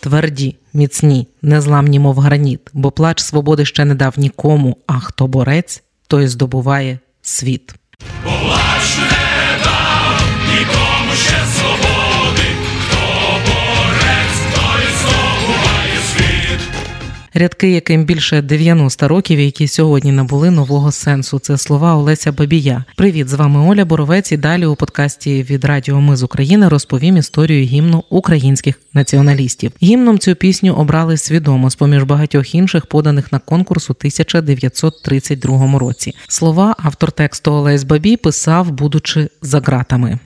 тверді, міцні, незламні, мов граніт, бо плач свободи ще не дав нікому. А хто борець, той здобуває світ. Рядки, яким більше 90 років, які сьогодні набули нового сенсу. Це слова Олеся Бабія. Привіт, з вами Оля Боровець. І далі у подкасті від Радіо Ми з України розповім історію гімну українських націоналістів. Гімном цю пісню обрали свідомо з поміж багатьох інших поданих на конкурс у 1932 році. Слова автор тексту Олесь Бабій писав, будучи за ґратами.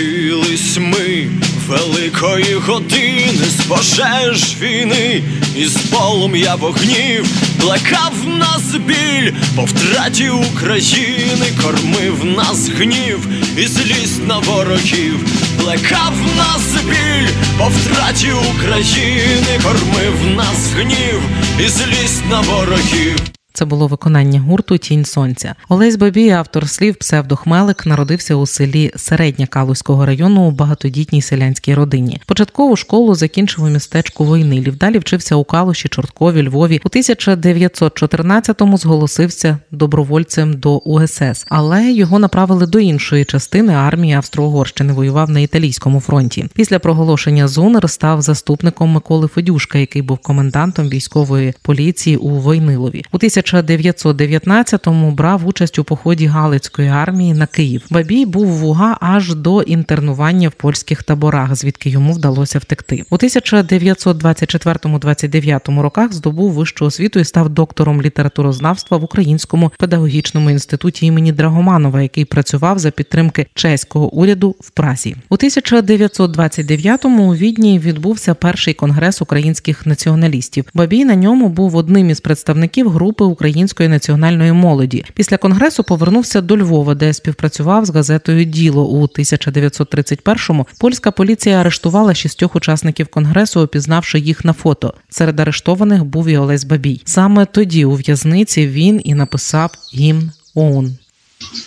Зродились ми великої години з пожеж війни, із полум'я вогнів, плекав нас біль по втраті України, кормив нас гнів і злість на ворогів, плекав нас біль по втраті України, кормив нас гнів і злість на ворогів. Це було виконання гурту Тінь сонця. Олесь Бабій, автор слів псевдохмелик, народився у селі Середня Калузького району у багатодітній селянській родині. Початкову школу закінчив у містечку Войнилів. Далі вчився у Калуші, Чорткові, Львові. У 1914-му зголосився добровольцем до УСС, але його направили до іншої частини армії Австро-Угорщини. Воював на італійському фронті. Після проголошення ЗУНР став заступником Миколи Федюшка, який був комендантом військової поліції у Войнилові. У 1919-му брав участь у поході Галицької армії на Київ. Бабій був в УГА аж до інтернування в польських таборах, звідки йому вдалося втекти. У 1924-29 роках здобув вищу освіту і став доктором літературознавства в Українському педагогічному інституті імені Драгоманова, який працював за підтримки чеського уряду в Празі. У 1929-му у Відні відбувся перший конгрес українських націоналістів. Бабій на ньому був одним із представників групи української національної молоді. Після конгресу повернувся до Львова, де співпрацював з газетою Діло у 1931-му Польська поліція арештувала шістьох учасників конгресу, опізнавши їх на фото. Серед арештованих був і Олесь Бабій. Саме тоді у в'язниці він і написав гімн ОУН.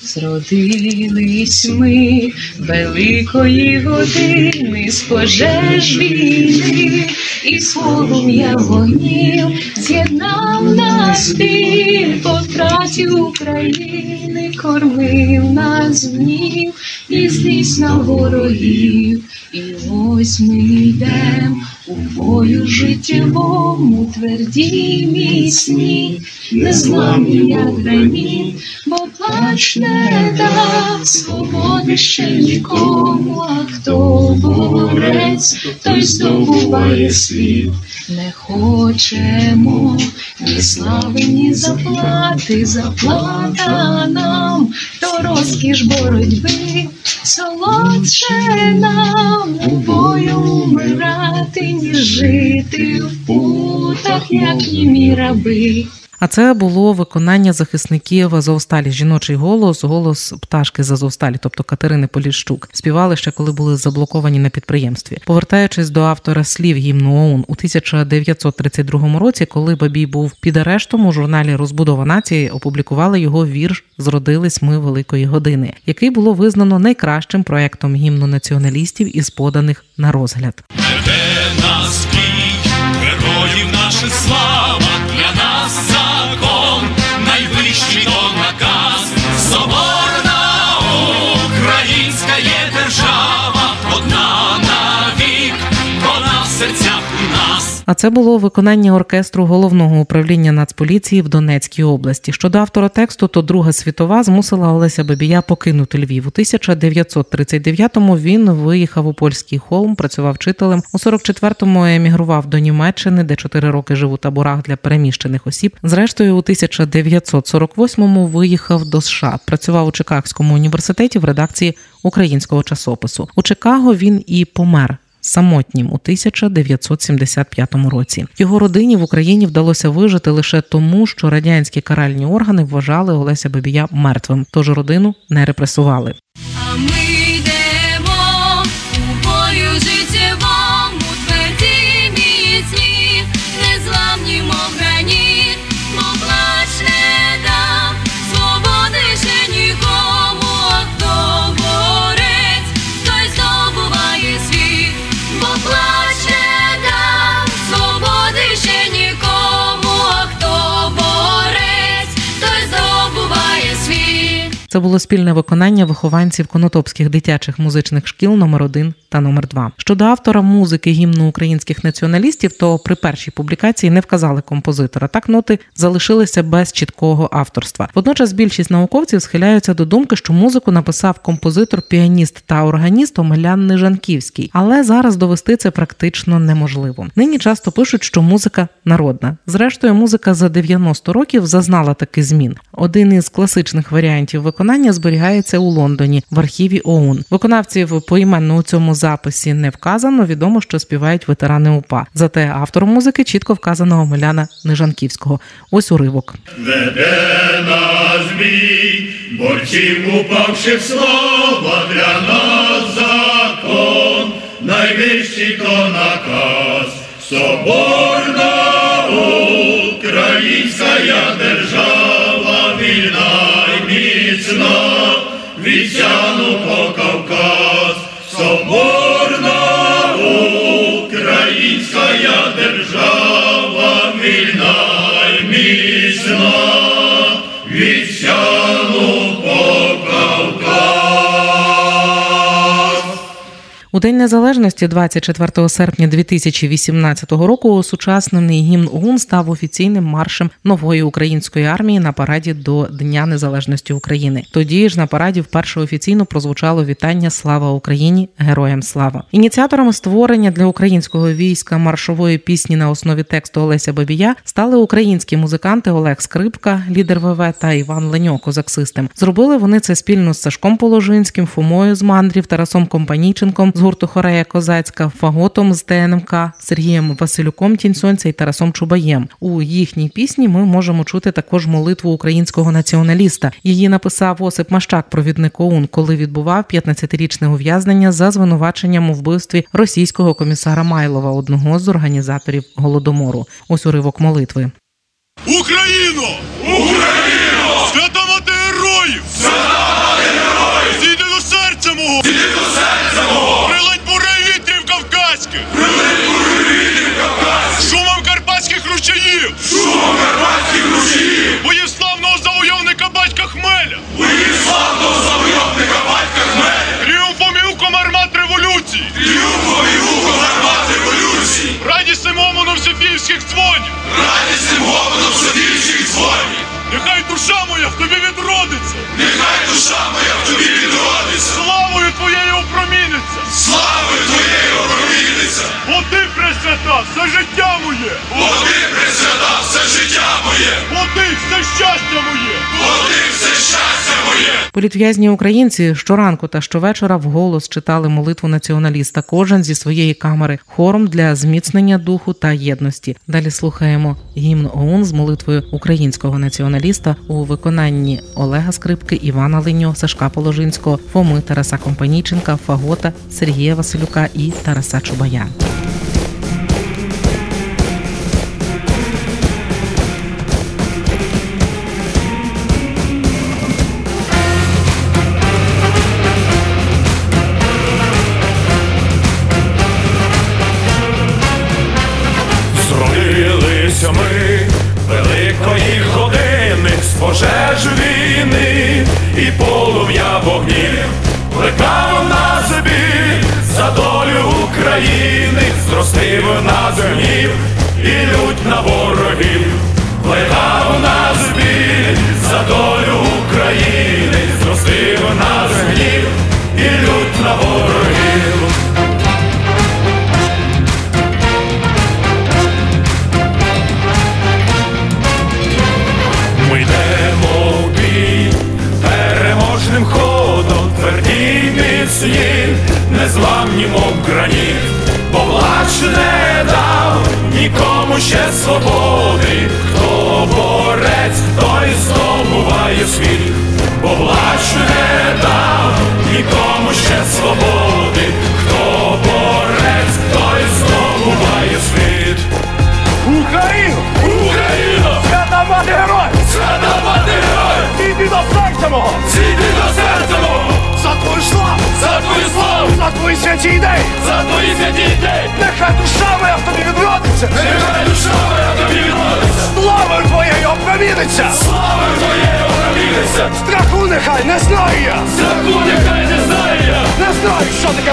Зродились ми великої години з пожеж війни і полум'я вогнів з'єднав нас біль по втраті України, кормив нас гнів і злість на ворогів. І ось ми йдем у бою життєвому, тверді міцні, незламні, як граніт, бо плач не дав свободи ще нікому, а хто борець, той здобуває світ. Не хочемо ні слави, ні заплати, заплата нам, то розкіш боротьби, солодше нам любою бою умирати, ніж жити в путах, як німі раби. А це було виконання захисників Азовсталі. Жіночий голос, голос пташки з Азовсталі, тобто Катерини Поліщук. Співали ще, коли були заблоковані на підприємстві. Повертаючись до автора слів гімну ОУН у 1932 році, коли Бабій був під арештом у журналі Розбудова нації, опублікували його вірш Зродились ми великої години, який було визнано найкращим проектом гімну націоналістів із поданих на розгляд. Веде нас бій, героїв наших слава, А це було виконання оркестру головного управління Нацполіції в Донецькій області. Щодо автора тексту, то Друга світова змусила Олеся Бабія покинути Львів. У 1939-му він виїхав у польський холм, працював вчителем. У 44-му емігрував до Німеччини, де 4 роки жив у таборах для переміщених осіб. Зрештою, у 1948-му виїхав до США. Працював у Чикагському університеті в редакції українського часопису. У Чикаго він і помер самотнім у 1975 році. Його родині в Україні вдалося вижити лише тому, що радянські каральні органи вважали Олеся Бабія мертвим, тож родину не репресували. А ми Це було спільне виконання вихованців конотопських дитячих музичних шкіл номер 1 та номер 2 Щодо автора музики гімну українських націоналістів, то при першій публікації не вказали композитора. Так ноти залишилися без чіткого авторства. Водночас більшість науковців схиляються до думки, що музику написав композитор, піаніст та органіст Омелян Нижанківський, але зараз довести це практично неможливо. Нині часто пишуть, що музика народна. Зрештою, музика за 90 років зазнала таки змін. Один із класичних варіантів виконання зберігається у Лондоні в архіві ОУН. Виконавців поіменно у цьому записі не вказано. Відомо, що співають ветерани УПА. Зате автором музики чітко вказано Омеляна Нижанківського. Ось уривок. Веде нас бій, борців упавших слава для нас закон, найвищий то наказ, соборна українська держава, від Сяну У День Незалежності, 24 серпня 2018 року, осучаснений гімн ОУН став офіційним маршем нової української армії на параді до Дня Незалежності України. Тоді ж на параді вперше офіційно прозвучало вітання Слава Україні! Героям слава! Ініціаторами створення для українського війська маршової пісні на основі тексту Олеся Бабія стали українські музиканти Олег Скрипка, лідер ВВ та Іван Леньо, козак-систем. Зробили вони це спільно з Сашком Положинським, Фомою з Мандрів, Тарасом Компанійченком гурту Хорея Козацька, Фаготом з ТНМК, Сергієм Василюком Тінь Сонця і Тарасом Чубаєм. У їхній пісні ми можемо чути також молитву українського націоналіста. Її написав Осип Мащак, провідник ОУН, коли відбував 15-річне ув'язнення за звинуваченням у вбивстві російського комісара Майлова, одного з організаторів голодомору. Ось уривок молитви. Україно! Україно! Революції! Тріумфом і гуком армат революції! Радісним омоном Софіївських дзвонів! Радісним гомоном Софіївських дзвонів! Нехай душа моя в тобі відродиться! Нехай душа моя в тобі відродиться! Славою твоєю опроміниться! Славою твоєю опроміниться! Бо ти пресвята, все життя моє! Бо ти пресвята, все життя моє! Бо ти все щастя моє! Бо ти все! Політв'язні українці щоранку та щовечора вголос читали молитву націоналіста, кожен зі своєї камери, хором для зміцнення духу та єдності. Далі слухаємо гімн ОУН з молитвою українського націоналіста у виконанні Олега Скрипки, Івана Леньо, Сашка Положинського, Фоми Тараса Компанійченка, Фагота, Сергія Василюка і Тараса Чубая. Полум'я вогнів, плекав на собі за долю України, зростив на гнів і лють на ворогів, плекав на собі за долю України, зростив нас гнів і лють на ворогів. святій день! За твої святій день! Нехай душа моя в тобі відродиться! Нехай душа моя в тобі відродиться! Славою твоєю опроміниться! Славою твоєю опроміниться! Страху нехай не знаю я! Страху нехай не знаю я! Не знаю, що таке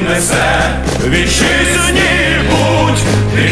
несе вітчизні будь.